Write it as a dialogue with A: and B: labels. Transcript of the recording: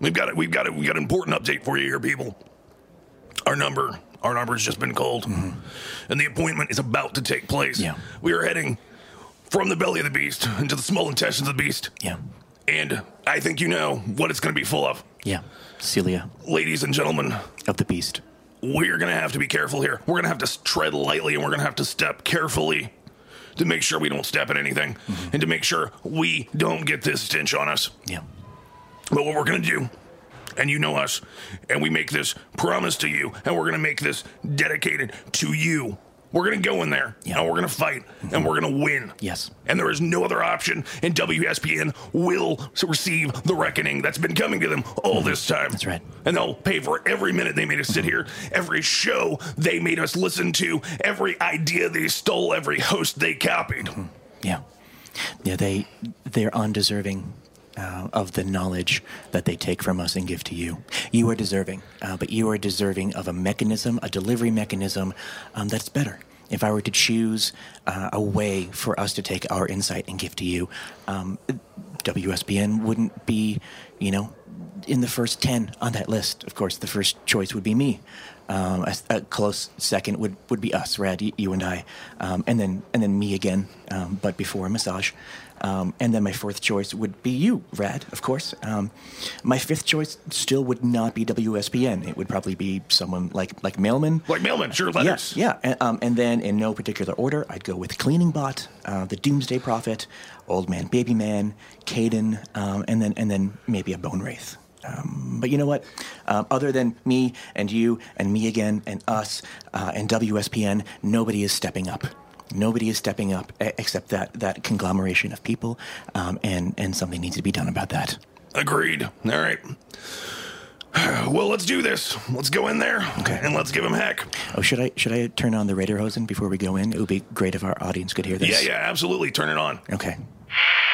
A: we've got it. We've got it. We got an important update for you here, people. Our number, our number has just been called, mm-hmm. and the appointment is about to take place.
B: Yeah.
A: we are heading from the belly of the beast into the small intestines of the beast,
B: Yeah.
A: and I think you know what it's going to be full of.
B: Yeah. Celia
A: Ladies and gentlemen,
B: of the Beast.
A: we're going to have to be careful here. We're going to have to tread lightly and we're going to have to step carefully to make sure we don't step in anything mm-hmm. and to make sure we don't get this stench on us.
B: Yeah.
A: But what we're going to do, and you know us, and we make this promise to you, and we're going to make this dedicated to you. We're going to go in there
B: Yeah.
A: and we're going to fight and we're going to win.
B: Yes.
A: And there is no other option, and WSPN will receive the reckoning that's been coming to them all mm-hmm. this time.
B: That's right.
A: And they'll pay for every minute they made us sit mm-hmm. here, every show they made us listen to, every idea they stole, every host they copied. Mm-hmm.
B: Yeah. Yeah, they they're undeserving uh, of the knowledge that they take from us and give to you. You are deserving, uh, but you are deserving of a mechanism, a delivery mechanism um, that's better. If I were to choose uh, a way for us to take our insight and give to you, um, WSBN wouldn't be, you know, in the first 10 on that list. Of course, the first choice would be me. Um, a, a close second would, would be us, Rad, y- you and I, um, and then and then me again, um, but before a massage, um, and then my fourth choice would be you, Rad, of course. Um, my fifth choice still would not be WSBN. It would probably be someone like like Mailman.
A: Like mailman, sure, letters.
B: Yes, yeah, and, um, and then in no particular order, I'd go with Cleaning Bot, uh, the Doomsday Prophet, Old Man, Baby Man, Caden, um, and then and then maybe a Bone Wraith. Um, but you know what? Um, other than me and you and me again and us uh, and WSPN, nobody is stepping up. Nobody is stepping up except that that conglomeration of people, um, and and something needs to be done about that.
A: Agreed. All right. Well, let's do this. Let's go in there
B: Okay.
A: and let's give him heck.
B: Oh, should I should I turn on the Raiderhosen before we go in? It would be great if our audience could hear this.
A: Yeah, yeah, absolutely. Turn it on.
B: Okay you